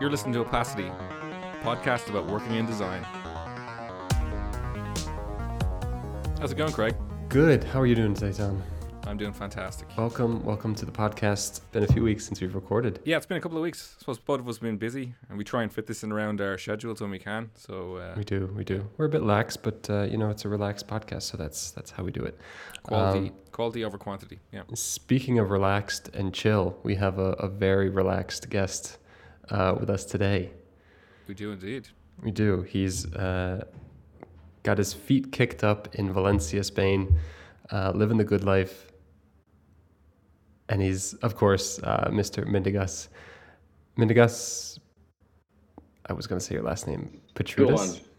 You're listening to Opacity, a podcast about working in design. How's it going, Craig? Good. How are you doing today, Tom? I'm doing fantastic. Welcome, welcome to the podcast. Been a few weeks since we've recorded. Yeah, it's been a couple of weeks. I suppose both of us have been busy, and we try and fit this in around our schedules when we can. So uh, We do, we do. We're a bit lax, but uh, you know it's a relaxed podcast, so that's that's how we do it. quality, Um, quality over quantity. Yeah. Speaking of relaxed and chill, we have a, a very relaxed guest uh, with us today. We do indeed. We do. He's uh, got his feet kicked up in Valencia, Spain, uh, living the good life. And he's, of course, uh, Mr. Mindaugas. Mindaugas, I was going to say your last name, Go Petrutis.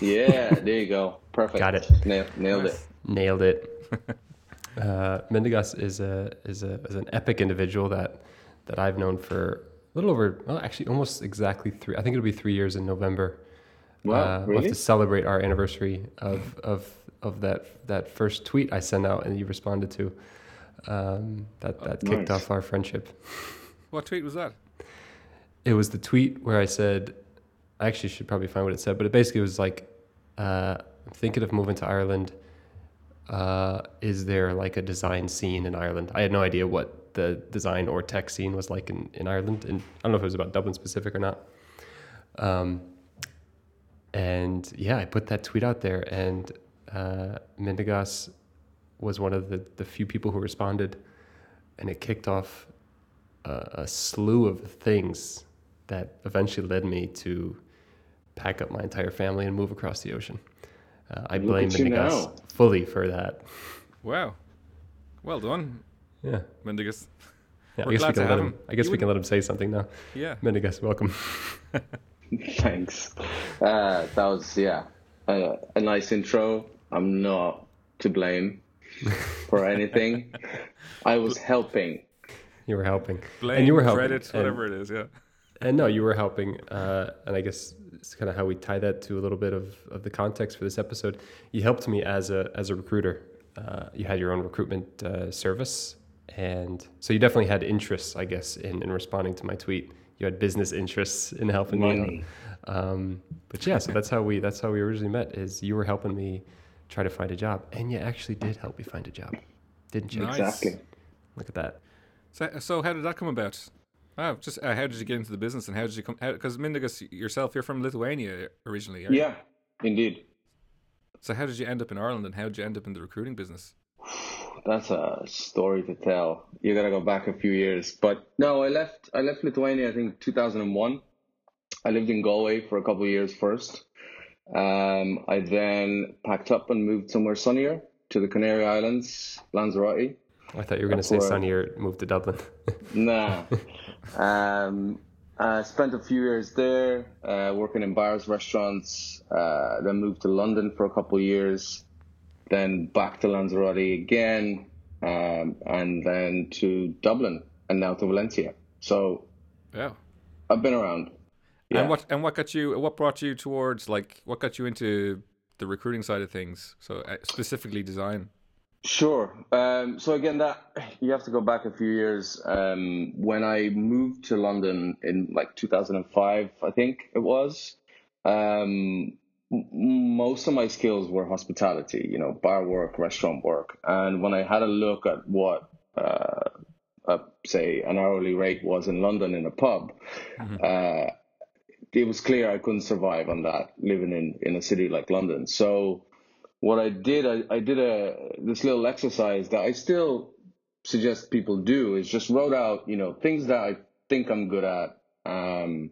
Yeah, there you go. Perfect. Got it. Nail, nailed it. Nailed it. uh, Mindaugas is a is a is an epic individual that that I've known for a little over, well, actually, almost exactly three. I think it'll be three years in November. Wow, uh, We'll have to celebrate our anniversary of of of that that first tweet I sent out and you responded to. Um, that that kicked nice. off our friendship. What tweet was that? It was the tweet where I said, I actually should probably find what it said, but it basically was like, uh, I'm thinking of moving to Ireland. Uh, is there like a design scene in Ireland? I had no idea what the design or tech scene was like in, in Ireland. And I don't know if it was about Dublin specific or not. Um, and yeah, I put that tweet out there, and uh, Mindaugas was one of the, the few people who responded, and it kicked off a, a slew of things that eventually led me to pack up my entire family and move across the ocean. Uh, I Look blame at you Mindaugas now. fully for that. Wow. Well done, Yeah. Mindaugas. yeah I We're guess we can let him. him. I guess we can let him say something now. Yeah. Mindaugas, welcome. Thanks. Uh, that was, yeah, uh, a nice intro. I'm not to blame for anything. I was helping. You were helping, Blame, and you were helping. credit, and- whatever it is. Yeah. And no, you were helping, uh, and I guess it's kind of how we tie that to a little bit of, of the context for this episode. You helped me as a as a recruiter. Uh, you had your own recruitment uh, service, and so you definitely had interests, I guess, in, in responding to my tweet. You had business interests in helping me. Money. out. Um, but yeah, so that's how we that's how we originally met. Is you were helping me try to find a job, and you actually did help me find a job, didn't you? Nice. Exactly. Look at that. So, so how did that come about? Oh, just uh, how did you get into the business and how did you come? Because Mindaugas yourself, you're from Lithuania originally. aren't you? Yeah, indeed. So how did you end up in Ireland and how did you end up in the recruiting business? That's a story to tell. You gotta go back a few years. But no, I left. I left Lithuania. I think 2001. I lived in Galway for a couple of years first. Um, I then packed up and moved somewhere sunnier to the Canary Islands, Lanzarote. I thought you were going to say Sunnier moved to Dublin. Nah. um, I spent a few years there, uh, working in bars, restaurants. Uh, then moved to London for a couple of years. Then back to Lanzarote again, um, and then to Dublin, and now to Valencia. So Yeah. I've been around. Yeah. And what and what got you? What brought you towards like what got you into the recruiting side of things? So uh, specifically design. Sure. Um, so again, that you have to go back a few years. Um, when I moved to London in like 2005, I think it was. Um, m- most of my skills were hospitality, you know, bar work, restaurant work, and when I had a look at what, uh, uh, say, an hourly rate was in London in a pub, uh, it was clear I couldn't survive on that living in in a city like London. So what I did, I, I did a this little exercise that I still suggest people do is just wrote out, you know, things that I think I'm good at, um,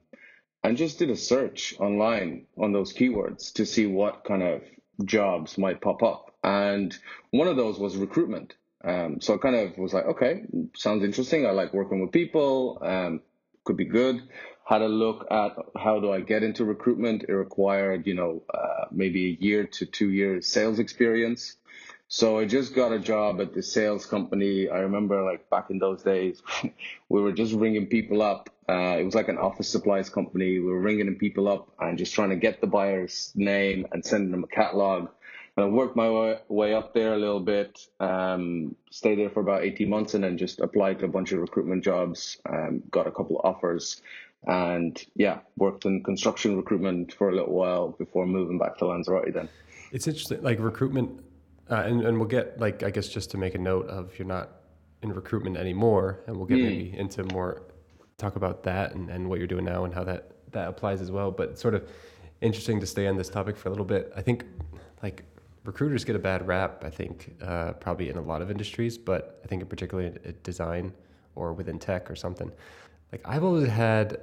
and just did a search online on those keywords to see what kind of jobs might pop up. And one of those was recruitment. Um, so I kind of was like, okay, sounds interesting. I like working with people. Um, could be good. Had a look at how do I get into recruitment. It required, you know, uh, maybe a year to two years sales experience. So I just got a job at the sales company. I remember like back in those days, we were just ringing people up. Uh, it was like an office supplies company. We were ringing people up and just trying to get the buyer's name and sending them a catalog. And I worked my way, up there a little bit, um, stayed there for about 18 months and then just applied to a bunch of recruitment jobs, um, got a couple of offers. and yeah, worked in construction recruitment for a little while before moving back to Lanzarote. Then it's interesting, like recruitment, uh, and and we'll get like I guess just to make a note of you're not in recruitment anymore, and we'll get mm. maybe into more talk about that and, and what you're doing now and how that that applies as well. But sort of interesting to stay on this topic for a little bit. I think like recruiters get a bad rap. I think uh, probably in a lot of industries, but I think in particularly in design or within tech or something. Like I've always had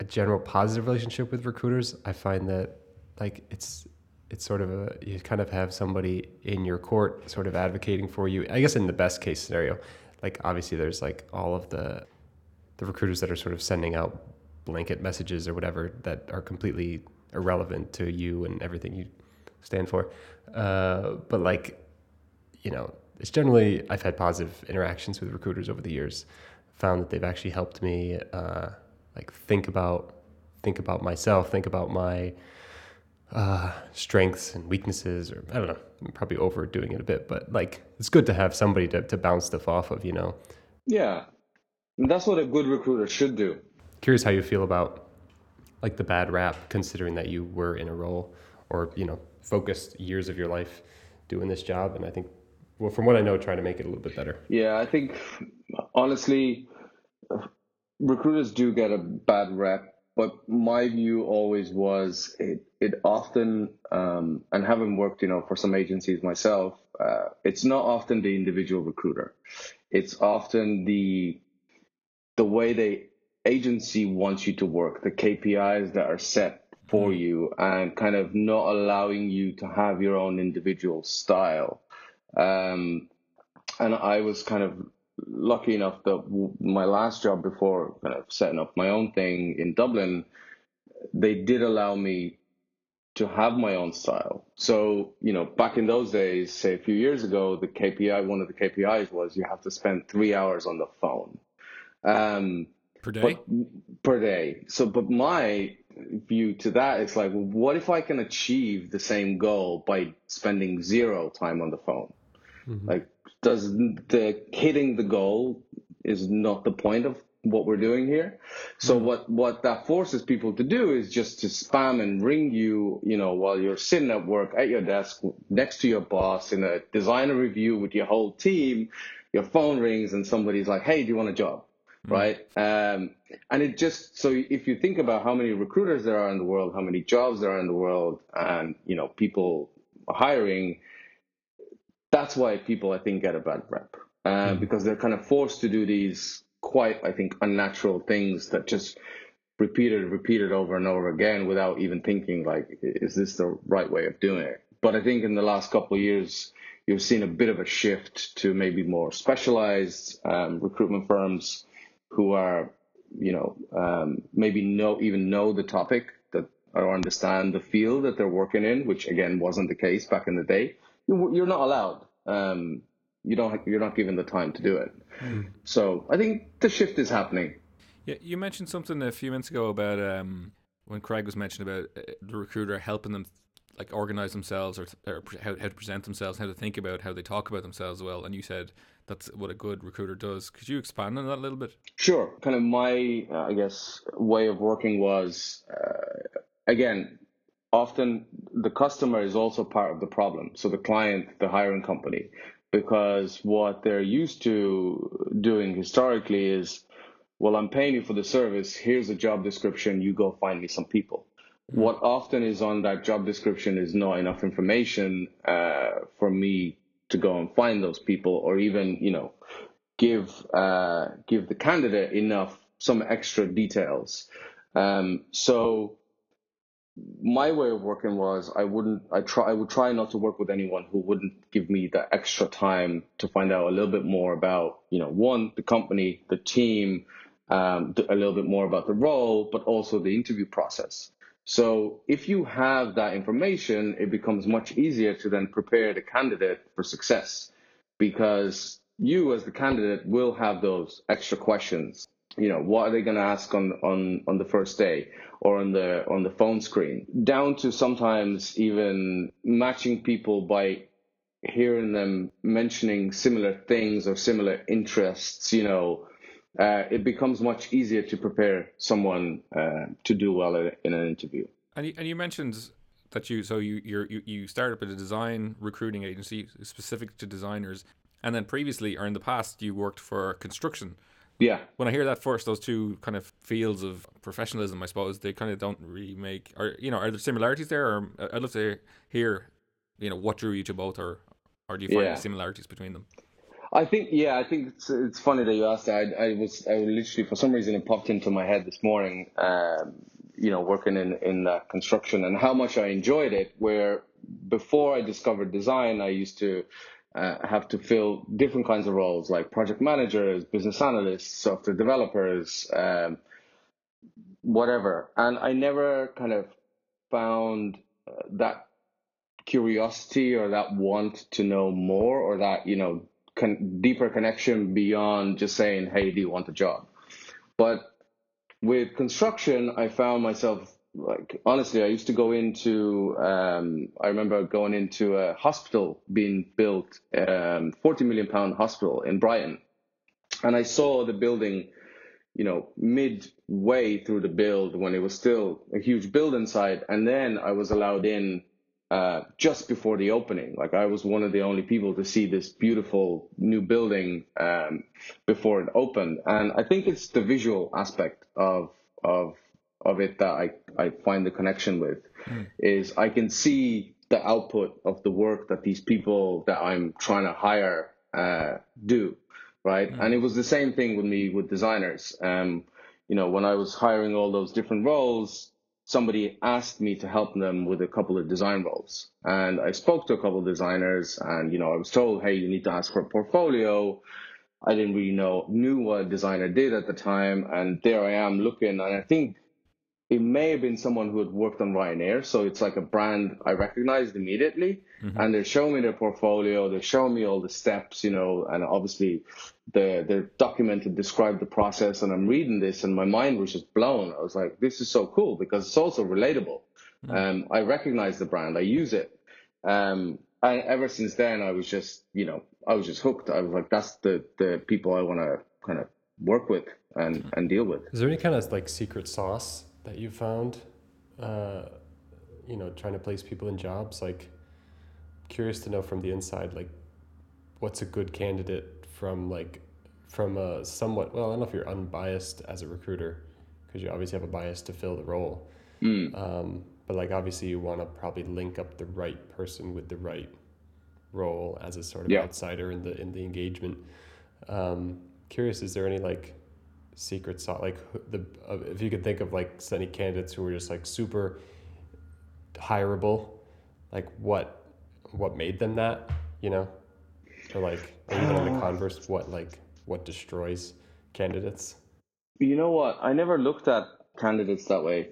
a general positive relationship with recruiters. I find that like it's it's sort of a you kind of have somebody in your court sort of advocating for you. I guess in the best case scenario, like obviously there's like all of the the recruiters that are sort of sending out blanket messages or whatever that are completely irrelevant to you and everything you stand for. Uh, but like, you know, it's generally I've had positive interactions with recruiters over the years. Found that they've actually helped me uh, like think about think about myself, think about my uh, strengths and weaknesses, or I don't know, I'm probably overdoing it a bit, but like it's good to have somebody to, to bounce stuff off of, you know? Yeah. And that's what a good recruiter should do. Curious how you feel about like the bad rap, considering that you were in a role or, you know, focused years of your life doing this job. And I think, well, from what I know, trying to make it a little bit better. Yeah, I think honestly, recruiters do get a bad rep but my view always was it it often um, and having worked you know for some agencies myself uh, it's not often the individual recruiter it's often the the way the agency wants you to work the kpis that are set for mm-hmm. you and kind of not allowing you to have your own individual style um, and i was kind of lucky enough that my last job before kind of setting up my own thing in Dublin, they did allow me to have my own style. So, you know, back in those days, say a few years ago, the KPI, one of the KPIs was you have to spend three hours on the phone. Um, per day? But, per day. So, but my view to that is like, what if I can achieve the same goal by spending zero time on the phone? Mm-hmm. Like, does the hitting the goal is not the point of what we're doing here. So mm-hmm. what what that forces people to do is just to spam and ring you, you know, while you're sitting at work at your desk next to your boss in a designer review with your whole team. Your phone rings and somebody's like, "Hey, do you want a job?" Mm-hmm. Right? Um, and it just so if you think about how many recruiters there are in the world, how many jobs there are in the world, and you know, people hiring that's why people I think get a bad rep uh, mm. because they're kind of forced to do these quite I think unnatural things that just repeated repeated over and over again without even thinking like is this the right way of doing it but I think in the last couple of years you've seen a bit of a shift to maybe more specialized um, recruitment firms who are you know um, maybe know even know the topic that or understand the field that they're working in which again wasn't the case back in the day you're not allowed. Um, you don't. You're not given the time to do it. Mm. So I think the shift is happening. Yeah, you mentioned something a few minutes ago about um, when Craig was mentioning about uh, the recruiter helping them like organize themselves or, or how, how to present themselves, how to think about how they talk about themselves well. And you said that's what a good recruiter does. Could you expand on that a little bit? Sure. Kind of my, uh, I guess, way of working was, uh, again, often the customer is also part of the problem. So the client, the hiring company, because what they're used to doing historically is, well, I'm paying you for the service. Here's a job description. You go find me some people. Mm-hmm. What often is on that job description is not enough information uh, for me to go and find those people, or even you know, give uh, give the candidate enough some extra details. Um, so my way of working was I wouldn't I try I would try not to work with anyone who wouldn't give me the extra time to find out a little bit more about you know one the company the team um, a little bit more about the role but also the interview process. So if you have that information it becomes much easier to then prepare the candidate for success because you as the candidate will have those extra questions. You know what are they going to ask on on on the first day or on the on the phone screen down to sometimes even matching people by hearing them mentioning similar things or similar interests you know uh, it becomes much easier to prepare someone uh, to do well in an interview. And you, and you mentioned that you so you you you started up a design recruiting agency specific to designers, and then previously or in the past you worked for construction. Yeah. When I hear that first, those two kind of fields of professionalism, I suppose they kind of don't really make. Or you know, are there similarities there? Or I'd love to hear, you know, what drew you to both, or or do you find yeah. similarities between them? I think yeah, I think it's, it's funny that you asked that. I, I was I literally for some reason it popped into my head this morning. Um, you know, working in in uh, construction and how much I enjoyed it. Where before I discovered design, I used to uh, have to fill different kinds of roles like project managers, business analysts, software developers, um, whatever. And I never kind of found uh, that curiosity or that want to know more or that, you know, con- deeper connection beyond just saying, hey, do you want a job? But with construction, I found myself like honestly, I used to go into. Um, I remember going into a hospital being built, um, forty million pound hospital in Brighton, and I saw the building, you know, midway through the build when it was still a huge building site, and then I was allowed in uh, just before the opening. Like I was one of the only people to see this beautiful new building um, before it opened, and I think it's the visual aspect of of of it that I, I find the connection with mm. is I can see the output of the work that these people that I'm trying to hire uh, do, right? Mm. And it was the same thing with me with designers. Um, you know, when I was hiring all those different roles, somebody asked me to help them with a couple of design roles. And I spoke to a couple of designers and, you know, I was told, hey, you need to ask for a portfolio. I didn't really know, knew what a designer did at the time. And there I am looking. And I think it may have been someone who had worked on Ryanair. So it's like a brand I recognized immediately. Mm-hmm. And they're showing me their portfolio. They're showing me all the steps, you know, and obviously the, they're documented, describe the process. And I'm reading this and my mind was just blown. I was like, this is so cool because it's also relatable. Mm-hmm. Um, I recognize the brand. I use it. Um, and ever since then, I was just, you know, I was just hooked. I was like, that's the, the people I want to kind of work with and, mm-hmm. and deal with. Is there any kind of like secret sauce that you found, uh, you know, trying to place people in jobs? Like, curious to know from the inside, like, what's a good candidate from like, from a somewhat well, I don't know if you're unbiased as a recruiter, because you obviously have a bias to fill the role. Mm. Um, but like, obviously, you want to probably link up the right person with the right role as a sort of yeah. outsider in the in the engagement. Um, curious, is there any like secret sauce like the uh, if you could think of like any candidates who were just like super hireable like what what made them that you know? Or like or even in the converse what like what destroys candidates? You know what? I never looked at candidates that way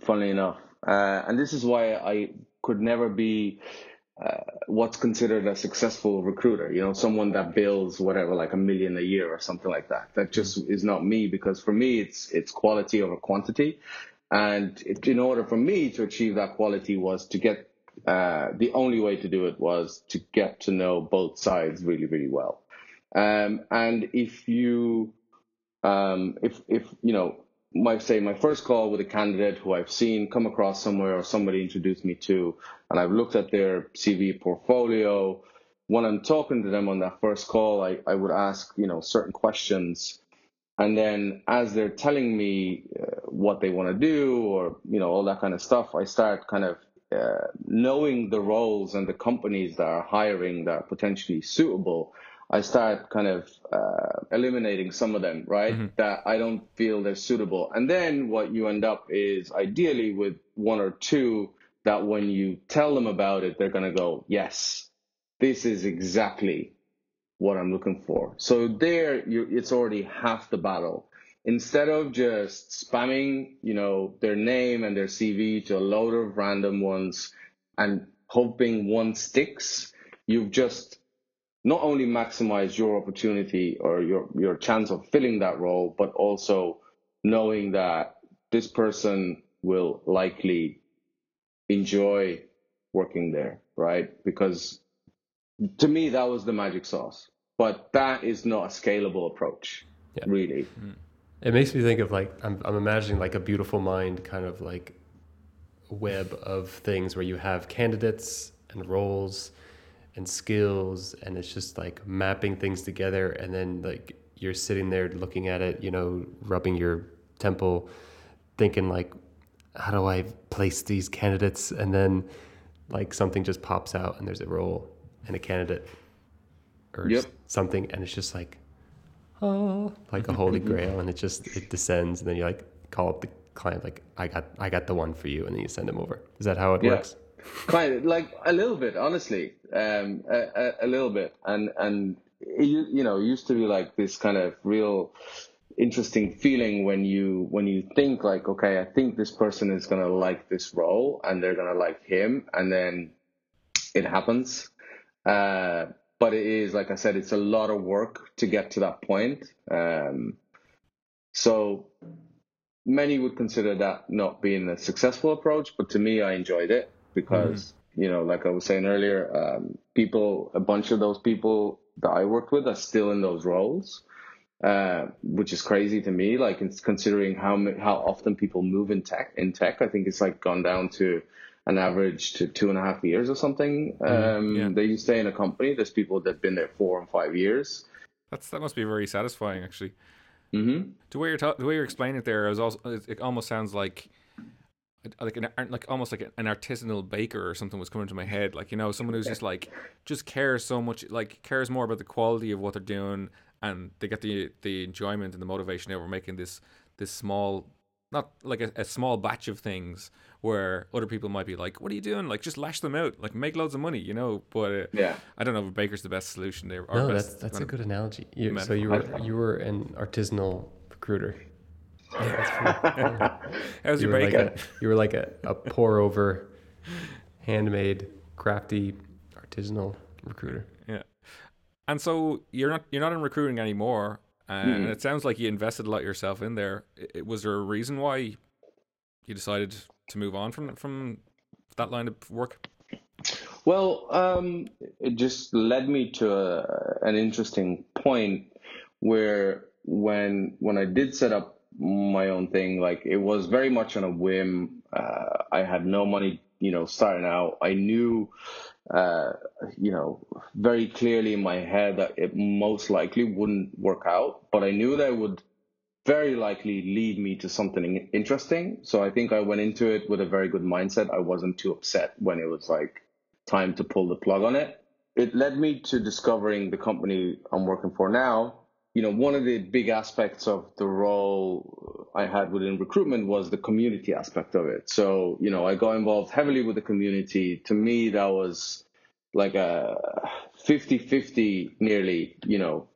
funnily enough. Uh, and this is why i could never be uh, what's considered a successful recruiter. You know, someone that bills whatever, like a million a year or something like that. That just is not me because for me, it's it's quality over quantity, and it, in order for me to achieve that quality was to get. Uh, the only way to do it was to get to know both sides really, really well. Um, and if you, um, if if you know, might say my first call with a candidate who I've seen come across somewhere or somebody introduced me to, and I've looked at their CV portfolio. When I'm talking to them on that first call, I, I would ask, you know, certain questions. And then as they're telling me uh, what they want to do or, you know, all that kind of stuff, I start kind of uh, knowing the roles and the companies that are hiring that are potentially suitable I start kind of uh, eliminating some of them, right? Mm-hmm. That I don't feel they're suitable. And then what you end up is ideally with one or two that when you tell them about it, they're going to go, yes, this is exactly what I'm looking for. So there, it's already half the battle. Instead of just spamming, you know, their name and their CV to a load of random ones and hoping one sticks, you've just not only maximize your opportunity or your your chance of filling that role, but also knowing that this person will likely enjoy working there, right? Because to me that was the magic sauce. But that is not a scalable approach. Yeah. really. Hmm. It makes me think of like I'm I'm imagining like a beautiful mind kind of like web of things where you have candidates and roles and skills and it's just like mapping things together and then like you're sitting there looking at it, you know, rubbing your temple thinking like how do I place these candidates and then like something just pops out and there's a role and a candidate or Yep. something and it's just like oh like a holy mm-hmm. grail and it just it descends and then you like call up the client like i got i got the one for you and then you send them over is that how it Yeah. works of like a little bit honestly. Um a, a, a little bit. And and it, you know used to be like this kind of real interesting feeling when you when you think like okay i think this person is going to like this role and they're going to like him and then it happens. Uh but it is like i said it's a lot of work to get to that point. Um so many would consider that not being a successful approach, but to me, I enjoyed it because, you know, like I was saying earlier, um, people, a bunch of those people that I worked with are still in those roles, uh, which is crazy to me. Like, considering how how often people move in tech. In tech, I think it's like gone down to an average to two and a half years or something. Um, yeah. That you stay in a company. There's people that've been there four and five years. That's that must be very satisfying, actually. hmm The way you're ta- the way you're explaining it there, also it, it almost sounds like like an like almost like an artisanal baker or something was coming to my head. Like you know, someone who's just like just cares so much, like cares more about the quality of what they're doing, and they get the the enjoyment and the motivation over making this this small. Not like a, a small batch of things where other people might be like, "What are you doing? Like, just lash them out, like make loads of money, you know." But uh, Yeah. I don't know if baker's the best solution there. or no best that's that's a good analogy you, so you were you were an artisanal recruiter Pretty- How's you your were like a you were like a, a pour over handmade crafty artisanal recruiter Yeah. And so you're not you're not in recruiting anymore, and it sounds like you invested a lot yourself in there. I- I- was there a reason why you decided to move on from from that line of work? Well, um, it just led me to a, an interesting point where when when I did set up my own thing, like it was very much on a whim. Uh, I had no money, you know, starting out. I knew, uh, you know, very clearly in my head that it most likely wouldn't work out, but I knew that it would very likely lead me to something interesting. So I think I went into it with a very good mindset. I wasn't too upset when it was like time to pull the plug on it. It led me to discovering the company I'm working for now. You know, one of the big aspects of the role I had within recruitment was the community aspect of it. So, you know, I got involved heavily with the community. To me, that was like a 50 50 nearly, you know,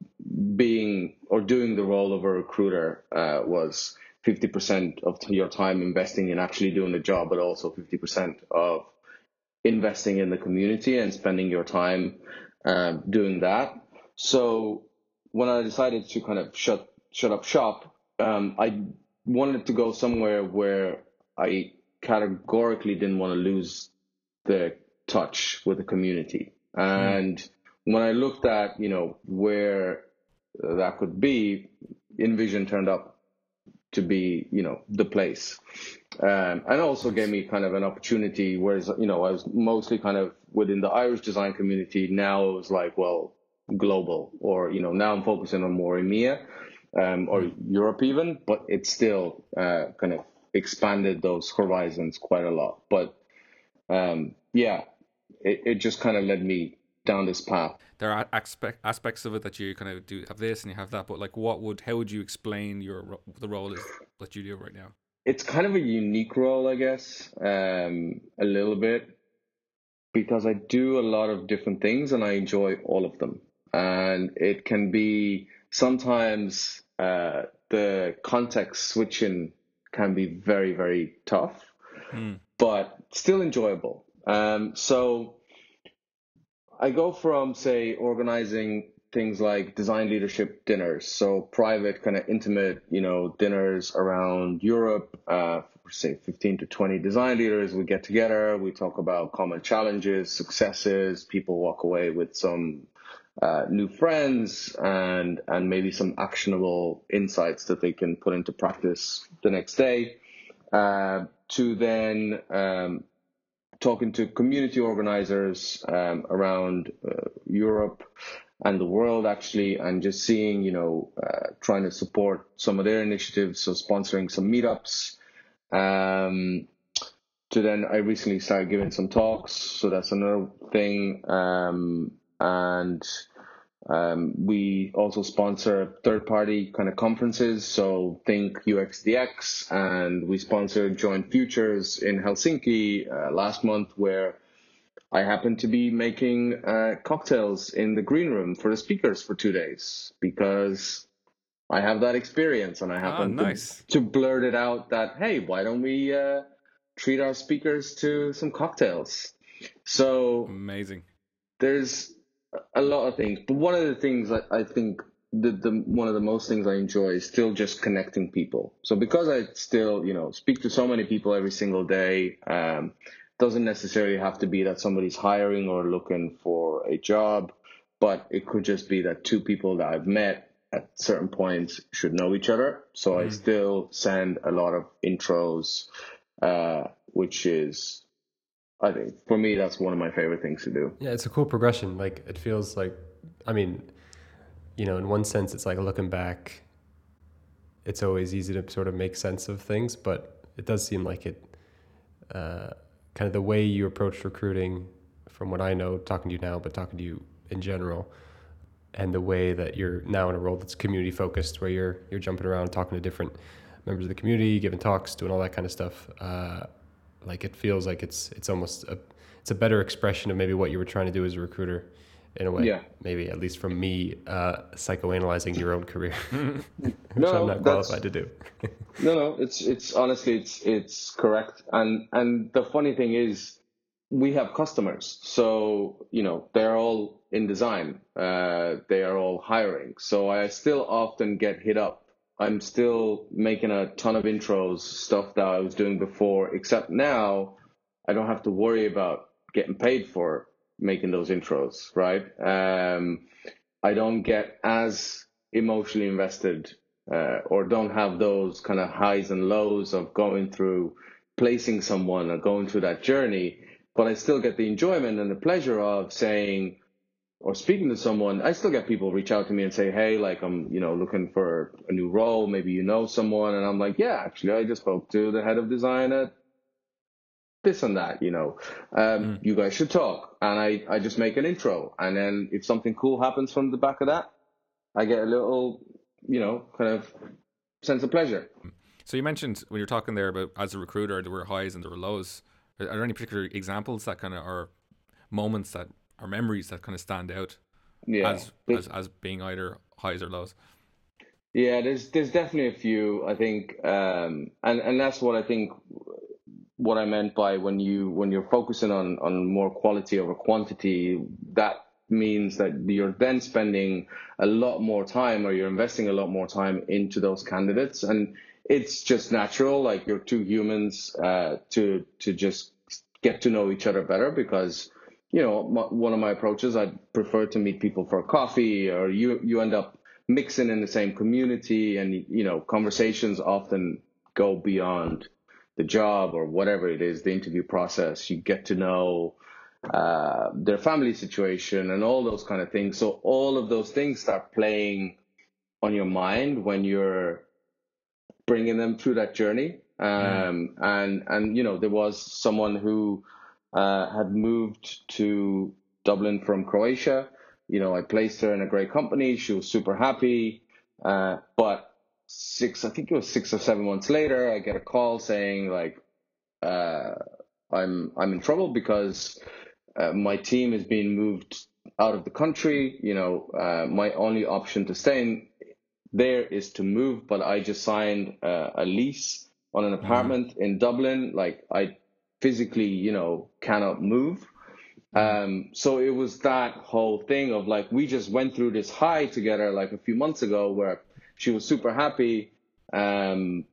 being or doing the role of a recruiter uh, was 50% of your time investing in actually doing the job, but also 50% of investing in the community and spending your time um, doing that. So when I decided to kind of shut shut up shop, um, I wanted to go somewhere where I categorically didn't want to lose the touch with the community. And when I looked at you know where that could be, InVision turned up to be you know the place. Um, and also gave me kind of an opportunity whereas you know i was mostly kind of within the irish design community. Now it was like well global or you know now i'm focusing on more emea um, or europe even but it still uh, kind of expanded those horizons quite a lot but um, yeah it, it just kind of led me down this path There are aspect, aspects of it that you kind of do have this and you have that, but like, what would how would you explain your the role is that you do right now? it's kind of a unique role, I guess, um, a little bit, because I do a lot of different things and I enjoy all of them. And it can be sometimes uh, the context switching can be very, very tough, but still enjoyable. Um, so I go from, say, organizing things like design leadership dinners, so private, kind of intimate, you know, dinners around Europe. Uh, say 15 to 20 design leaders, we get together, we talk about common challenges, successes. People walk away with some uh, new friends and and maybe some actionable insights that they can put into practice the next day. Uh, to then um, talking to community organizers um, around uh, Europe and the world actually, and just seeing, you know, uh, trying to support some of their initiatives, so sponsoring some meetups. Um, to then, I recently started giving some talks, so that's another thing. And um, we also sponsor third party kind of conferences. So think UXDX, and we sponsored Joint Futures in Helsinki uh, last month, where I happened to be making uh, cocktails in the green room for the speakers for two days because I have that experience and I happen ah, nice. to, to, blurt it out that, hey, why don't we uh, treat our speakers to some cocktails? So amazing. There's a lot of things, but one of the things I, I think the, the one of the most things I enjoy is still just connecting people. So because I still, you know, speak to so many people every single day, um, doesn't necessarily have to be that somebody's hiring or looking for a job, but it could just be that two people that I've met at certain points should know each other. So mm. I still send a lot of intros, uh, which is I think for me that's one of my favorite things to do. Yeah, it's a cool progression. Like it feels like I mean, you know, in one sense it's like looking back it's always easy to sort of make sense of things, but it does seem like it uh, kind of the way you approach recruiting from what I know talking to you now, but talking to you in general and the way that you're now in a role that's community focused where you're you're jumping around talking to different members of the community, giving talks, doing all that kind of stuff. Uh, like it feels like it's it's almost a it's a better expression of maybe what you were trying to do as a recruiter in a way. Yeah. Maybe at least from me uh, psychoanalyzing your own career, which no, I'm not qualified to do. no, no, it's it's honestly it's it's correct. And and the funny thing is, we have customers, so you know they're all in design. Uh, they are all hiring. So I still often get hit up I'm still making a ton of intros, stuff that I was doing before, except now I don't have to worry about getting paid for making those intros, right? Um, I don't get as emotionally invested uh, or don't have those kind of highs and lows of going through placing someone or going through that journey, but I still get the enjoyment and the pleasure of saying, or speaking to someone, I still get people reach out to me and say, "Hey, like I'm, you know, looking for a new role. Maybe you know someone." And I'm like, "Yeah, actually, I just spoke to the head of design at this and that. You know, um, mm. you guys should talk." And I, I just make an intro, and then if something cool happens from the back of that, I get a little, you know, kind of sense of pleasure. So you mentioned when you're talking there about as a recruiter, there were highs and there were lows. Are there any particular examples that kind of are moments that or memories that kind of stand out yeah. as, as as being either highs or lows. Yeah, there's there's definitely a few. I think, um, and and that's what I think. What I meant by when you when you're focusing on on more quality over quantity, that means that you're then spending a lot more time, or you're investing a lot more time into those candidates, and it's just natural. Like you're two humans uh, to to just get to know each other better because you know, one of my approaches, I prefer to meet people for coffee, or you you end up mixing in the same community, and you know, conversations often go beyond the job or whatever it is, the interview process. You get to know uh, their family situation and all those kind of things. So all of those things start playing on your mind when you're bringing them through that journey. Um, mm. And and you know, there was someone who had moved to Dublin from Croatia. You know, I placed her in a great company. She was super happy. Uh, but six, I think it was six or seven months later, I get a call saying like, uh, I'm I'm in trouble because uh, my team is being moved out of the country. You know, uh, my only option to stay in there is to move, but I just signed uh, a lease on an mm-hmm. apartment mm-hmm. in Dublin. Like I physically, you know, cannot move. Um, so it was that whole thing of like, we just went through this high together like a few months ago where she was super happy. Um,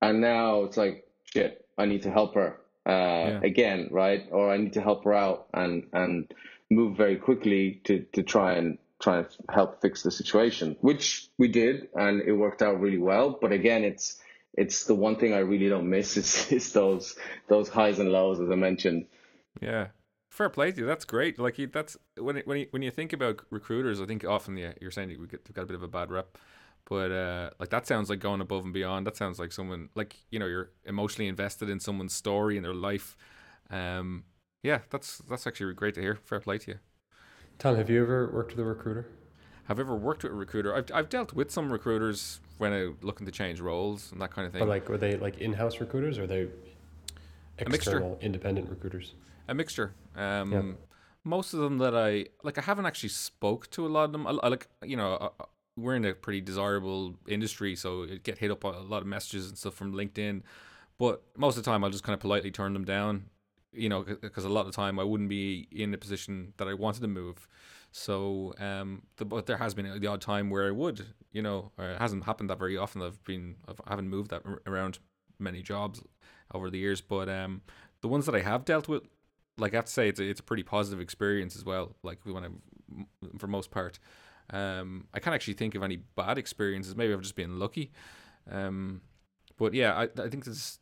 and now it's like, shit, I need to help her, uh, yeah. again, right? Or I need to help her out and, and move very quickly to, to try and try to help fix the situation, which we did, and it worked out really well. But again, it's it's the one thing I really don't miss is, is those those highs and lows, as I mentioned. Yeah, fair play to you. That's great. Like you, that's when it, when you, when you think about recruiters, I think often yeah, you're saying we get, got a bit of a bad rep, but uh, like that sounds like going above and beyond. That sounds like someone like you know you're emotionally invested in someone's story and their life. Um, yeah, that's that's actually great to hear. Fair play to you. Tom, have you ever worked with a recruiter? Have ever worked with a recruiter? I've I've dealt with some recruiters when I looking to change roles and that kind of thing. But like, were they like in-house recruiters or are they external, independent recruiters? A mixture. Um, yeah. Most of them that I like, I haven't actually spoke to a lot of them. I, I like, you know, I, we're in a pretty desirable industry, so it get hit up a lot of messages and stuff from LinkedIn. But most of the time, I'll just kind of politely turn them down, you know, because a lot of the time I wouldn't be in a position that I wanted to move. So, um, the, but there has been the odd time where I would, you know, it hasn't happened that very often. I've been, I've, I haven't moved that around many jobs over the years, but um, the ones that I have dealt with, like I have to say, it's a, it's a pretty positive experience as well. Like when I'm, for most part, um, I can't actually think of any bad experiences. Maybe I've just been lucky. Um, but yeah, I I think this,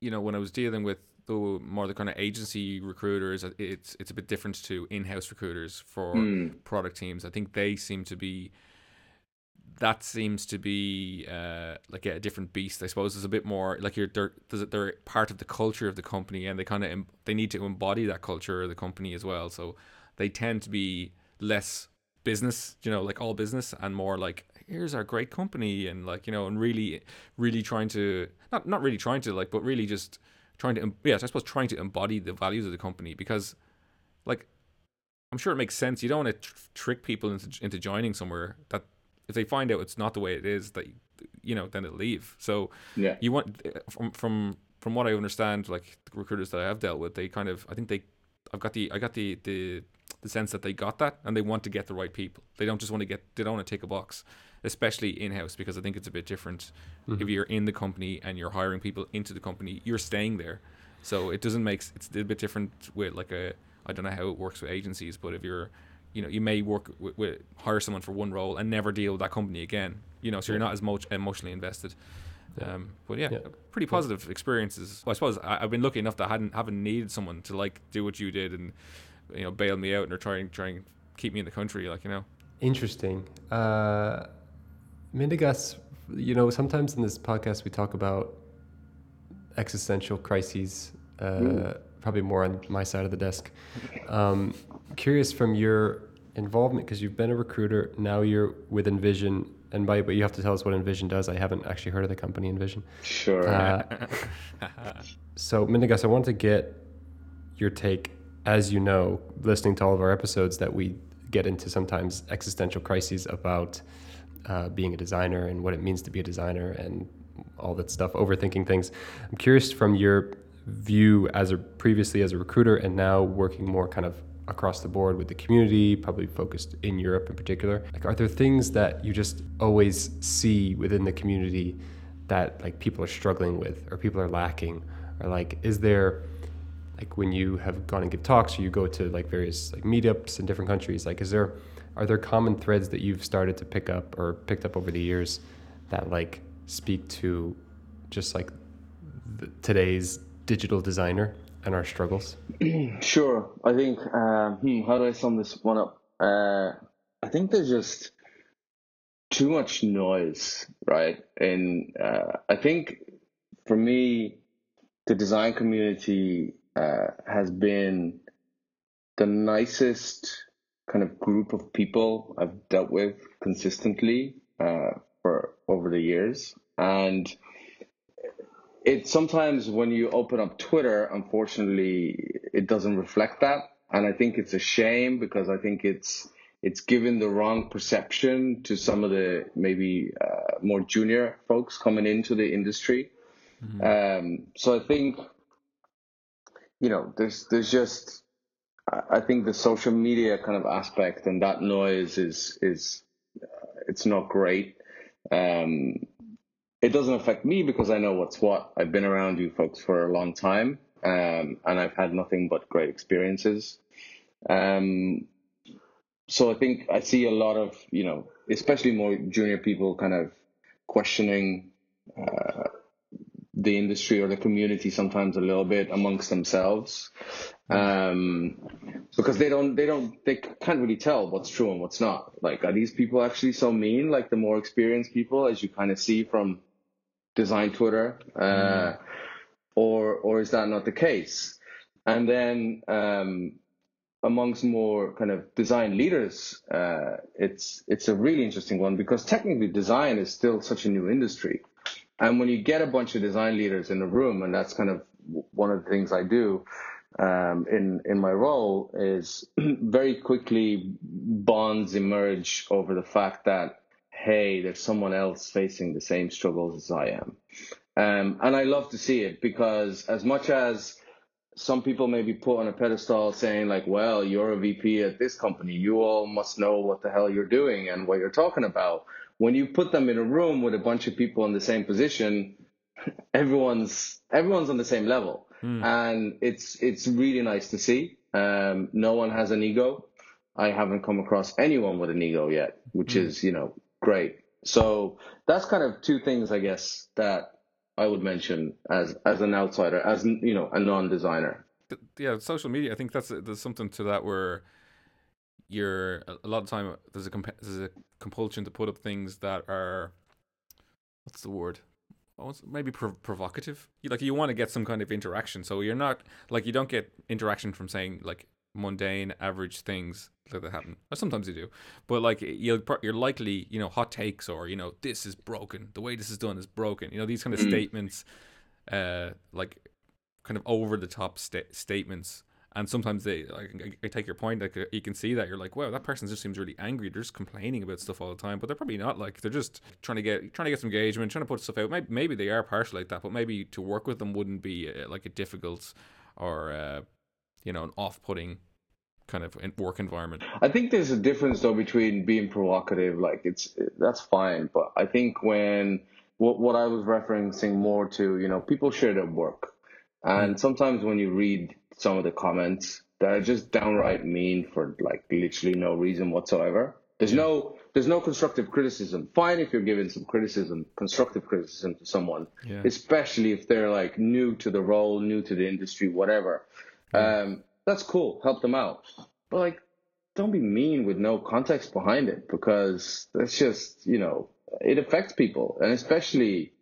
you know, when I was dealing with the more the kind of agency recruiters, it's it's a bit different to in-house recruiters for mm. product teams. I think they seem to be that seems to be uh, like a different beast. I suppose it's a bit more like you're they're, they're part of the culture of the company, and they kind of they need to embody that culture of the company as well. So they tend to be less business, you know, like all business, and more like here's our great company, and like you know, and really, really trying to not not really trying to like, but really just trying to yes, I suppose trying to embody the values of the company because like I'm sure it makes sense. You don't want to tr- trick people into into joining somewhere that if they find out it's not the way it is that you know then they'll leave. So yeah. you want eh, from from from what i understand like the recruiters that i have dealt with they kind of i think they i've got the i got the the the sense that they got that and they want to get the right people. They don't just want to get they don't want to take a box especially in-house because i think it's a bit different. Mm-hmm. if you're in the company and you're hiring people into the company you're staying there. So it doesn't make it's a bit different with like a i don't know how it works with agencies but if you're you know you may work with, with, hire someone for one role and never deal with that company again you know so you're not as much emotionally invested. Um, but yeah, yeah, pretty positive experiences. Well, i suppose I, have been lucky enough that i hadn't haven't needed someone to like do what you did and you know bail me out and try and try and keep me in the country like you know. Interesting. Uh Mindaugas, you know sometimes in this podcast we talk about existential crises uh, probably more on my side of the desk. Um, curious from your involvement because you've been a recruiter, now you're with InVision, and by but you have to tell us what InVision does. I haven't actually heard of the company InVision. Sure. Uh, so Mindaugas, I want to get your take. As you know, listening to all of our episodes, that we get into sometimes existential crises about uh, being a designer and what it means to be a designer and all that stuff, overthinking things. I'm curious from your view as a previously as a recruiter and now working more kind of across the board with the community, probably focused in Europe in particular. Like, are there things that you just always see within the community that like people are struggling with, or people are lacking, or like, is there like when you have gone and give talks, or you go to like various like meetups in different countries, like, is there are there common threads that you've started to pick up or picked up over the years that like speak to just like the, today's digital designer and our struggles? sure. I think, um, hmm, how do I sum this one up? Uh, I think there's just too much noise, right? And uh, I think for me, the design community uh, has been the nicest kind of group of people I've dealt with consistently uh, for over the years. And it sometimes when you open up Twitter, unfortunately, it doesn't reflect that, and I think it's a shame because I think it's it's given the wrong perception to some of the maybe uh, more junior folks coming into the industry. Mm-hmm. Um, so I think you know there's there's just I think the social media kind of aspect and that noise is is uh, it's not great. Um, it doesn't affect me because I know what's what. I've been around you folks for a long time, um, and I've had nothing but great experiences. Um, so I think I see a lot of you know, especially more junior people, kind of questioning uh, the industry or the community sometimes a little bit amongst themselves. Um, because they don't they don't they can't really tell what's true and what's not. Like are these people actually so mean? Like the more experienced people as you kind of see from design twitter uh, mm. or or is that not the case? And then um, amongst more kind of design leaders uh, it's it's a really interesting one because technically design is still such a new industry and when you get a bunch of design leaders in a room, and that's kind of one of the things I do um, in in my role, is very quickly bonds emerge over the fact that hey, there's someone else facing the same struggles as I am, um, and I love to see it because as much as some people may be put on a pedestal saying like, well, you're a VP at this company. You all must know what the hell you're doing and what you're talking about when you put them in a room with a bunch of people in the same position, everyone's everyone's on the same level, mm. and it's it's really nice to see. Um, no one has an ego. I haven't come across anyone with an ego yet, which mm. is you know great. So that's kind of two things I guess that I would mention as as an outsider, as you know, a non-designer. Yeah, social media. I think that's there's something to that where you're a lot of time there's a comp- there's a compulsion to put up things that are what's the word maybe prov- provocative you, like you want to get some kind of interaction so you're not like you don't get interaction from saying like mundane average things like that happen. Or sometimes you do. But like you'll you're likely you know hot takes or you know this is broken. The way this is done is broken. You know these kind of mm. statements uh like kind of over the top sta- statements. And sometimes they like I take your point like you can see that you're like wow that person just seems really angry. They're just complaining about stuff all the time. But they're probably not like they're just trying to get trying to get some engagement trying to put stuff out. Maybe, maybe they are partially like that but maybe to work with them wouldn't be uh, like a difficult or uh, you know an off-putting kind of work environment i think there's a difference though between being provocative like it's that's fine but i think when what, what i was referencing more to you know people share their work and mm. sometimes when you read some of the comments that are just downright mean for like literally no reason whatsoever. There's no there's no constructive criticism. Fine if you're giving some criticism, constructive criticism to someone, yeah. especially if they're like new to the role, new to the industry, whatever. Um, that's cool. Help them out. But like, don't be mean with no context behind it because that's just you know it affects people and especially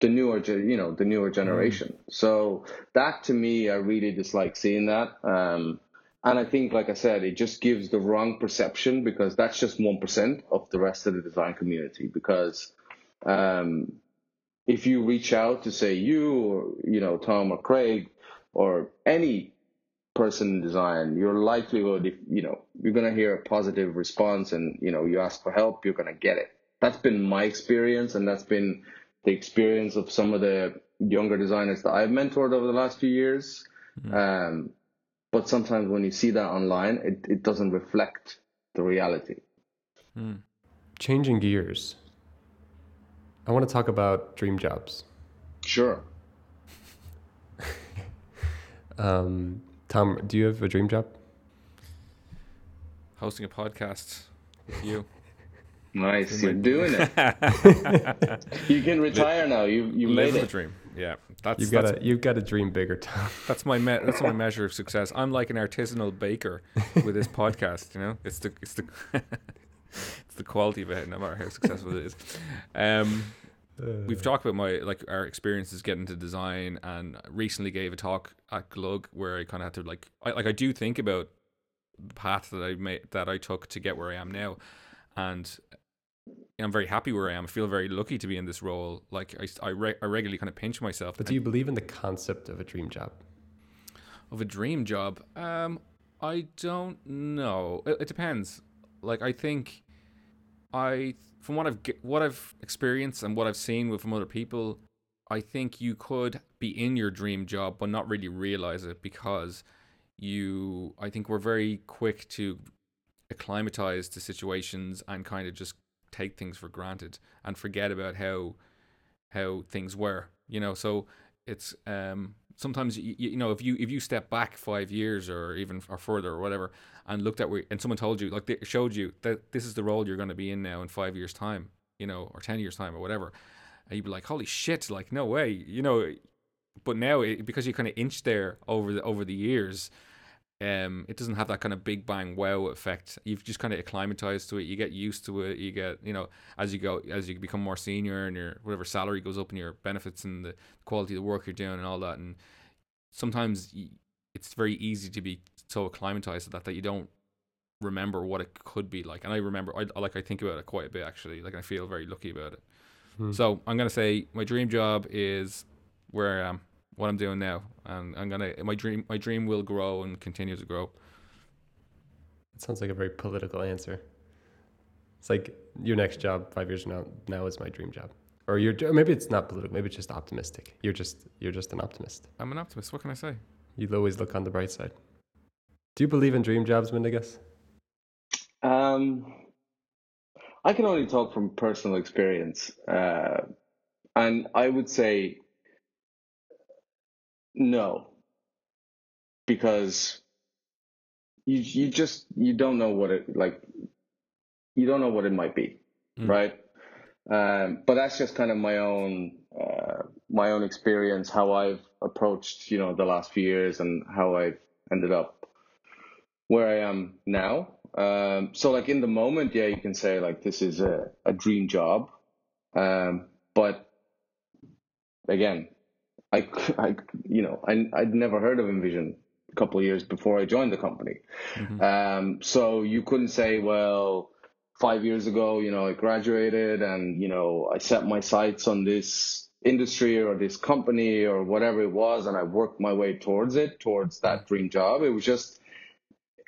the newer, you know, the newer generation. Mm. So that to me, I really dislike seeing that. Um, and I think, like I said, it just gives the wrong perception because that's just 1% of the rest of the design community. Because um, if you reach out to say you or, you know, Tom or Craig or any person in design, your likelihood, if, you know, you're going to hear a positive response and, you know, you ask for help, you're going to get it. That's been my experience and that's been the experience of some of the younger designers that I've mentored over the last few years. Mm-hmm. Um, but sometimes when you see that online, it, it doesn't reflect the reality. Mm. Changing gears, I want to talk about dream jobs. Sure. Um, Tom, do you have a dream job? Hosting a podcast with you. Nice, you're doing it. you can retire now. You you made it. the dream. Yeah, that's you've got to you've got to dream bigger, Tom. That's my me- that's my measure of success. I'm like an artisanal baker with this podcast. You know, it's the it's the it's the quality of it, no matter how successful it is. Um, we've talked about my like our experiences getting to design, and recently gave a talk at Glug where I kind of had to like I, like I do think about the path that I made that I took to get where I am now, and I'm very happy where I am. I feel very lucky to be in this role. Like I, I, re- I regularly kind of pinch myself. But do you believe in the concept of a dream job? Of a dream job? Um, I don't know. It, it depends. Like I think, I from what I've what I've experienced and what I've seen with from other people, I think you could be in your dream job but not really realize it because you. I think we're very quick to acclimatize to situations and kind of just take things for granted and forget about how how things were you know so it's um sometimes you, you know if you if you step back five years or even or further or whatever and looked at where and someone told you like they showed you that this is the role you're going to be in now in five years time you know or 10 years time or whatever and you'd be like holy shit like no way you know but now it, because you kind of inch there over the over the years um, it doesn't have that kind of big bang wow effect. You've just kind of acclimatized to it. You get used to it. You get, you know, as you go, as you become more senior and your whatever salary goes up and your benefits and the quality of the work you're doing and all that. And sometimes it's very easy to be so acclimatized to that that you don't remember what it could be like. And I remember, I like, I think about it quite a bit actually. Like, I feel very lucky about it. Hmm. So I'm gonna say my dream job is where I am what I'm doing now, and I'm gonna my dream my dream will grow and continue to grow. It sounds like a very political answer. It's like your next job five years from now now is my dream job, or you're maybe it's not political, maybe it's just optimistic. You're just you're just an optimist. I'm an optimist. What can I say? You always look on the bright side. Do you believe in dream jobs, Mindaugas? Um, I can only talk from personal experience, uh, and I would say no, because you you just you don't know what it like. You don't know what it might be, mm. right? Um, but that's just kind of my own uh, my own experience, how I've approached you know the last few years and how I've ended up where I am now. Um, so like in the moment, yeah, you can say like this is a, a dream job, um, but again, I, I you know, I, I'd never heard of InVision a couple of years before I joined the company. Mm-hmm. Um, so you couldn't say, well, five years ago, you know, I graduated and, you know, I set my sights on this industry or this company or whatever it was and I worked my way towards it, towards that dream job. It was just,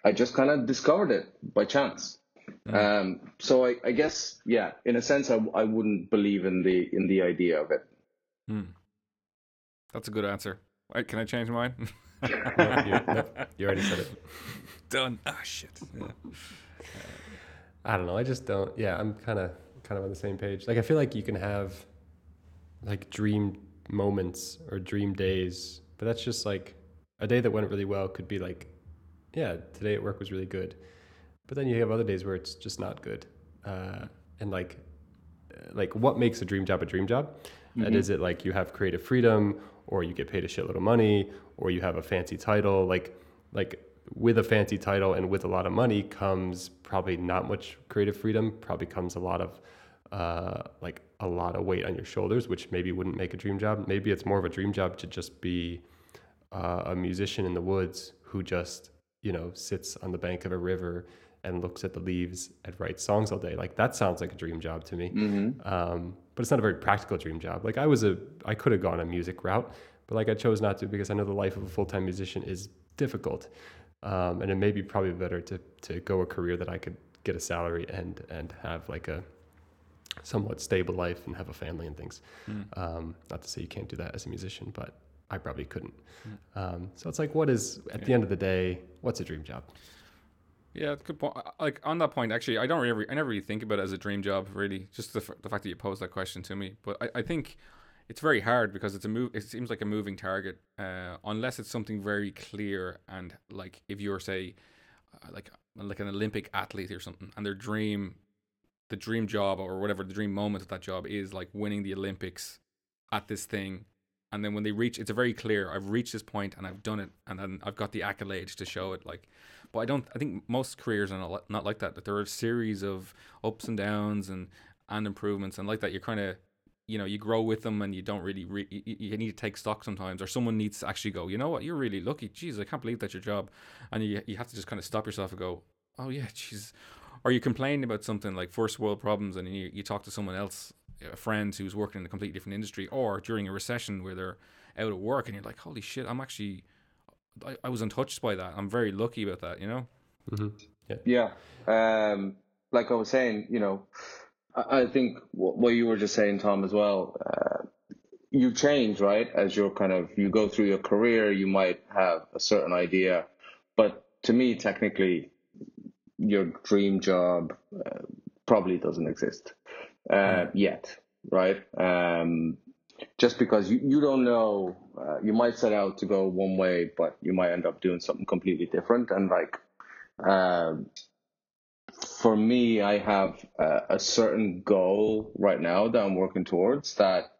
I just kind of discovered it by chance. Mm-hmm. Um, so I, I, guess, yeah, in a sense, I, I wouldn't believe in the in the idea of it. Mm. That's a good answer. Wait, can I change mine? no, you, no, you, already said it. Done. Ah, oh, shit. Yeah. I don't know. I just don't. Yeah, I'm kind of kind of on the same page. Like I feel like you can have like dream moments or dream days, but that's just like a day that went really well could be like, yeah, today at work was really good, but then you have other days where it's just not good. Uh, and like, like what makes a dream job a dream job? Mm-hmm. And is it like you have creative freedom, or you get paid a shitload of money, or you have a fancy title? Like, like with a fancy title and with a lot of money comes probably not much creative freedom. Probably comes a lot of uh, like a lot of weight on your shoulders, which maybe wouldn't make a dream job. Maybe it's more of a dream job to just be uh, a musician in the woods who just you know sits on the bank of a river and looks at the leaves and writes songs all day. Like that sounds like a dream job to me. Mm-hmm. Um, but it's not a very practical dream job. Like I was a, I could have gone a music route, but like I chose not to because I know the life of a full time musician is difficult, um, and it may be probably better to to go a career that I could get a salary and and have like a somewhat stable life and have a family and things. Mm. Um, not to say you can't do that as a musician, but I probably couldn't. Mm. Um, so it's like, what is at yeah. the end of the day, what's a dream job? Yeah, good point. Like on that point, actually, I don't really, I never really think about it as a dream job, really. Just the, f- the fact that you posed that question to me, but I, I think it's very hard because it's a move. It seems like a moving target, uh, unless it's something very clear and like if you're say, uh, like like an Olympic athlete or something, and their dream, the dream job or whatever the dream moment of that job is like winning the Olympics at this thing, and then when they reach, it's a very clear. I've reached this point and I've done it, and then I've got the accolades to show it. Like but I don't. I think most careers are not, like that. That there are a series of ups and downs and and improvements, and like that, you're kind of you know you grow with them and you don't really re- you, you, need to take stock sometimes or someone needs to actually go you know what you're really lucky jeez i can't believe that's your job and you, you have to just kind of stop yourself and go oh yeah jeez or you complain about something like first world problems and you, you talk to someone else a friend who's working in a completely different industry or during a recession where they're out of work and you're like holy shit i'm actually I, I was untouched by that. I'm very lucky about that, you know? Mm-hmm. Yeah. Yeah. Um, like I was saying, you know, I, I think what, what, you were just saying, Tom, as well, uh, you change, right? As you're kind of, you go through your career, you might have a certain idea. But to me, technically, your dream job uh, probably doesn't exist uh, mm. yet, right? Um, just because you, you don't know, uh, you might set out to go one way, but you might end up doing something completely different. And like, um, for me, I have a, certain goal right now that I'm working towards that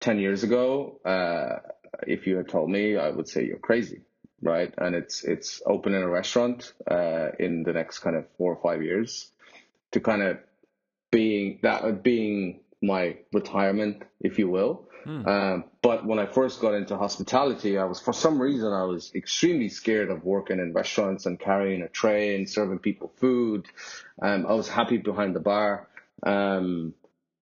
10 years ago, uh, if you had told me, I would say you're crazy, right? And it's, it's opening a restaurant, uh, in the next kind of four or five years to kind of being that being my retirement, if you will. Hmm. Um, but when I first got into hospitality, I was for some reason I was extremely scared of working in restaurants and carrying a tray and serving people food. Um, I was happy behind the bar. Um,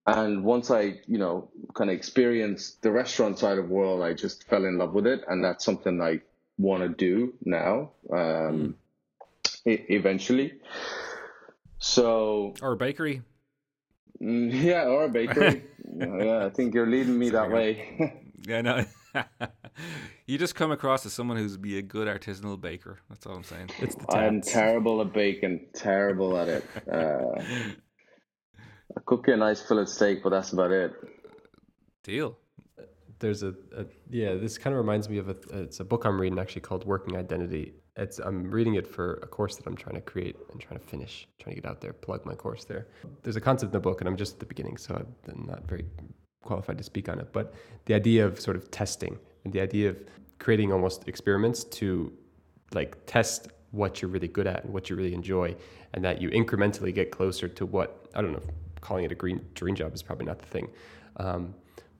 and once I, you know, kind of experienced the restaurant side of the world, I just fell in love with it, and that's something I want to do now. Um, mm. eventually. So or a bakery. Mm, yeah, or a bakery. yeah, I think you're leading me that way. yeah, no. you just come across as someone who's be a good artisanal baker. That's all I'm saying. It's the I'm terrible at baking. Terrible at it. Uh, I cook you a nice fillet steak, but that's about it. Deal. There's a, a yeah. This kind of reminds me of a. It's a book I'm reading actually called Working Identity, it's I'm reading it for a course that I'm trying to create and trying to finish, trying to get out there, plug my course there. There's a concept in the book, and I'm just at the beginning, so I'm not very qualified to speak on it. But the idea of sort of testing and the idea of creating almost experiments to like test what you're really good at and what you really enjoy, and that you incrementally get closer to what I don't know. Calling it a green dream job is probably not the thing. Um,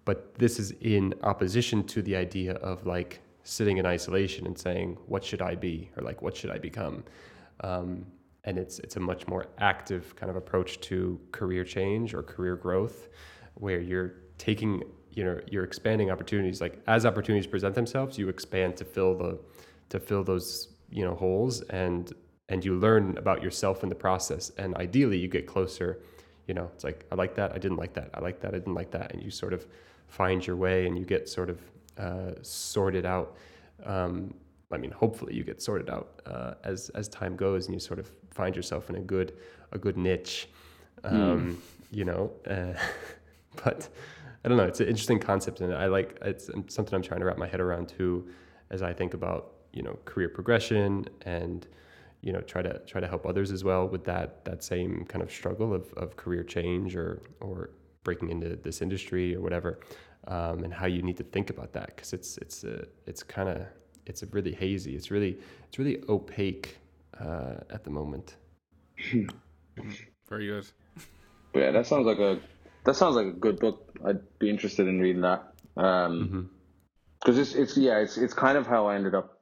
but this is in opposition to the idea of like sitting in isolation and saying, "What should I be?" or like, "What should I become?" Um, and it's it's a much more active kind of approach to career change or career growth, where you're taking you know you're expanding opportunities. Like as opportunities present themselves, you expand to fill the to fill those you know holes and and you learn about yourself in the process. And ideally, you get closer. You know, it's like I like that, I didn't like that, I like that, I didn't like that, and you sort of find your way and you get sort of uh, sorted out. Um, I mean, hopefully you get sorted out uh, as as time goes, and you sort of find yourself in a good a good niche. Hmm. Um, mm. You know, uh, but I don't know. It's an interesting concept, and I like it's something I'm trying to wrap my head around too, as I think about you know career progression and you know try to try to help others as well with that that same kind of struggle of, of career change or or breaking into this industry or whatever um, and how you need to think about that because it's it's a, it's kind of it's really hazy. It's really it's really opaque uh, at the moment. Very good. But yeah, that sounds like a that sounds like a good book. I'd be interested in reading that. Um, because mm-hmm. it's it's yeah it's it's kind of how I ended up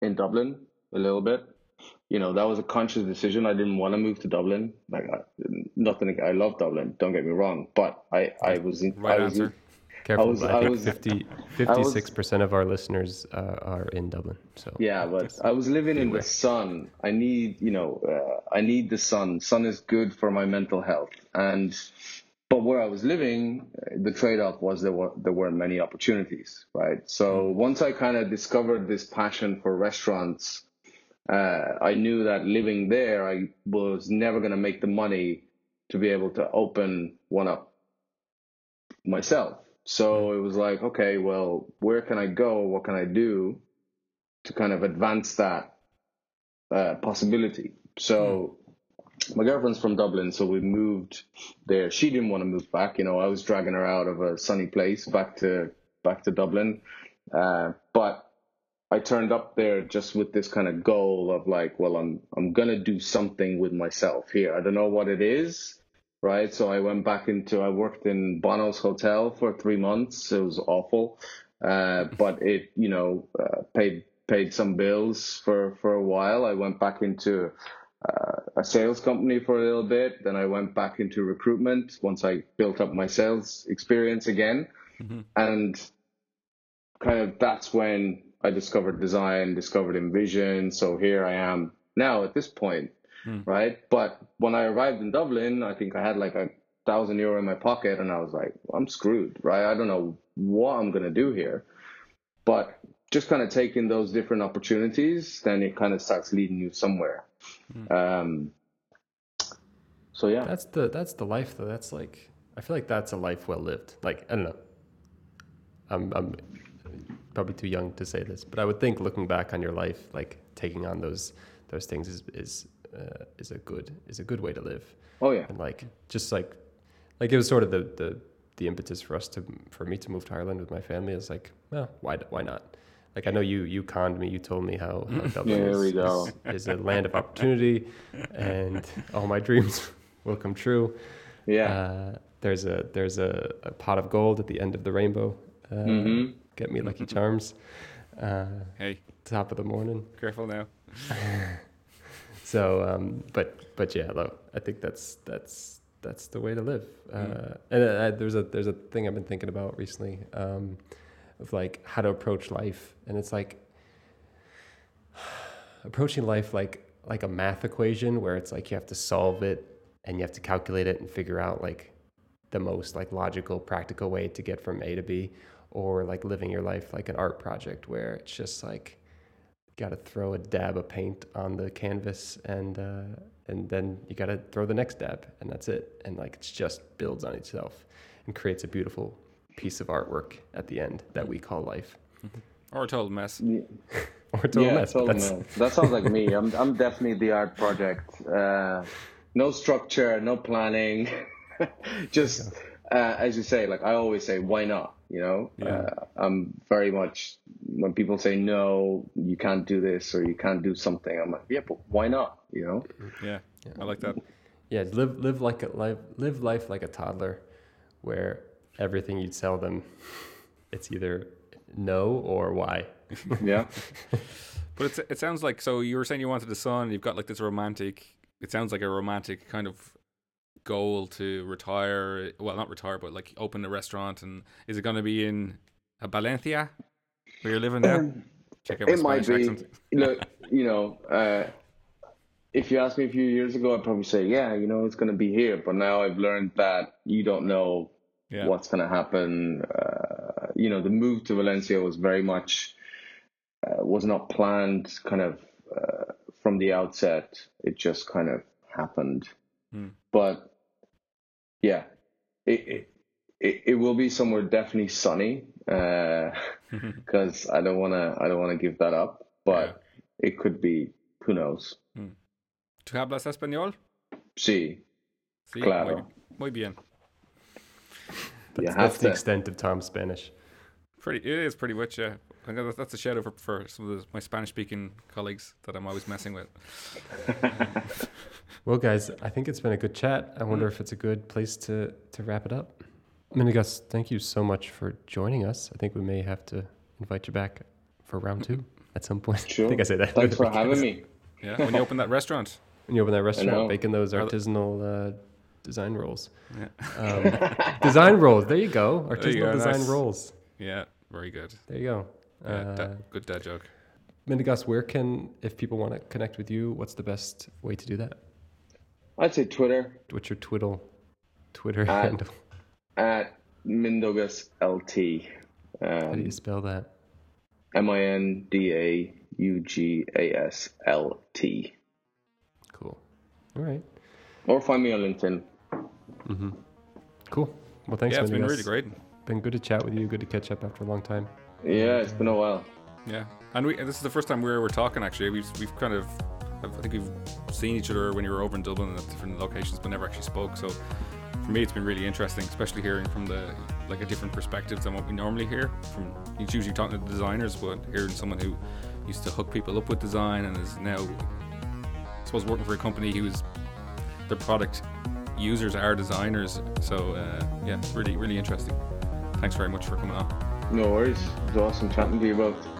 in Dublin a little bit. You know, that was a conscious decision. I didn't want to move to Dublin. Like I, nothing. I love Dublin. Don't get me wrong, but I I was in, right I was answer. Careful, I, was, I, I think 50, 56% of our listeners uh, are in Dublin. So yeah, but I was living in the sun. I need, you know, uh, I need the sun. Sun is good for my mental health. And but where I was living, the trade-off was there were there weren't many opportunities, right? So mm. once I kind of discovered this passion for restaurants, uh, I knew that living there, I was never going to make the money to be able to open one up myself. So it was like, okay, well, where can I go? What can I do to kind of advance that uh, possibility? So mm. my girlfriend's from Dublin, so we moved there. She didn't want to move back. You know, I was dragging her out of a sunny place back to back to Dublin. Uh, but I turned up there just with this kind of goal of like, well, I'm I'm gonna do something with myself here. I don't know what it is right? So I went back into, I worked in Bono's Hotel for three months. It was awful. Uh, but it, you know, uh, paid, paid some bills for, for a while. I went back into uh, a sales company for a little bit. Then I went back into recruitment once I built up my sales experience again. Mm-hmm. And kind of that's when I discovered design, discovered InVision. So here I am now at this point mm. right? But when I arrived in Dublin, I think I had like a thousand euro in my pocket, and I was like, I'm screwed, right? I don't know what I'm gonna do here. But just kind of taking those different opportunities, then it kind of starts leading you somewhere. Mm. Um, so yeah, that's the that's the life though. That's like I feel like that's a life well lived. Like I don't know. I'm I'm probably too young to say this, but I would think looking back on your life, like taking on those those things is is uh, is a good is a good way to live. Oh yeah. And like just like like it was sort of the the the impetus for us to for me to move to Ireland with my family. It's like, well, why why not? Like I know you you conned me. You told me how, how Dublin There is, we go. is, is a land of opportunity, and all my dreams will come true. Yeah. Uh, there's a there's a, a pot of gold at the end of the rainbow. Uh, hmm Get me Lucky Charms. Uh, Hey, top of the morning. careful now. So, um, but but yeah, though I think that's that's that's the way to live. Uh, Mm. and uh, there's a there's a thing I've been thinking about recently um, of like how to approach life, and it's like approaching life like like a math equation where it's like you have to solve it and you have to calculate it and figure out like the most like logical practical way to get from A to B or like living your life like an art project where it's just like got to throw a dab of paint on the canvas and uh, and then you got to throw the next dab and that's it and like it just builds on itself and creates a beautiful piece of artwork at the end that we call life Or a total mess. or total yeah, mess total that's mess. That sounds like me. I'm I'm definitely the art project. Uh, no structure, no planning. Just uh, as you say, like I always say, why not? You know, Yeah. uh, I'm very much when people say no, you can't do this or you can't do something. I'm like, yeah, but why not? You know? Yeah, I like that. yeah live live like a life live life like a toddler where everything you'd sell them it's either no or why Yeah. But it's, it sounds like so you were saying you wanted a son. You've got like this romantic. It sounds like a romantic kind of goal to retire. Well, not retire, but like open a restaurant. And is it going to be in uh, Valencia, where you're living now? Check out it might be. accent. Look, you know, uh, if you asked me a few years ago, I'd probably say, yeah, you know, it's going to be here. But now I've learned that you don't know Yeah. what's going to happen. Uh, you know, the move to Valencia was very much uh, was not planned, kind of uh, from the outset. It just kind of happened. Hmm. But yeah, it, it it it will be somewhere definitely sunny. Uh, because I don't wanna I don't wanna give that up. But it could be. Who knows? Mm. ¿Tú hablas español? See, Sí, Claro. muy, muy bien. you that's, that's the extent of tom's spanish Pretty, it is pretty much. Yeah, I think that's- that's a shout out for, for some of the, my Spanish-speaking colleagues that I'm always messing with. Well, guys, I think it's been a good chat. I wonder if it's a good place to, to wrap it up. Mindaugas, thank you so much for joining us. I think we may have to invite you back for round two at some point. Sure. I think I said that. Thanks for having me. Yeah, when you open that restaurant. When you open that restaurant, know. making those artisanal uh, design rolls. Yeah, Um, design rolls. There you go. Artisanal you go, design nice. rolls. yeah, very good. There you go. Yeah, Uh, da- good dad joke. Mindaugas, where can, if people want to connect with you, what's the best way to do that? I'd say Twitter What's your twiddle, Twitter Uh, handle? at Mindaugas LT. How do you Um, spell that? M I N D A U G A S L T. Cool. All right. Or find me on LinkedIn. Cool. Well, thanks, yeah, it's been really great. Been good to chat with you. Good to catch up after a long time. Yeah, it's been a while. Yeah, and we this is the first time we're talking. Actually, we've we've kind of I think we've seen each other when you were over in Dublin at different locations, but never actually spoke. So for me, it's been really interesting, especially hearing from the like a different perspective than what we normally hear. From it's usually talking to designers, but hearing someone who used to hook people up with design and is now, I suppose, working for a company who's their product users are designers. So uh, yeah, really really interesting. Thanks very much for coming on. No worries. It was awesome chatting to you both.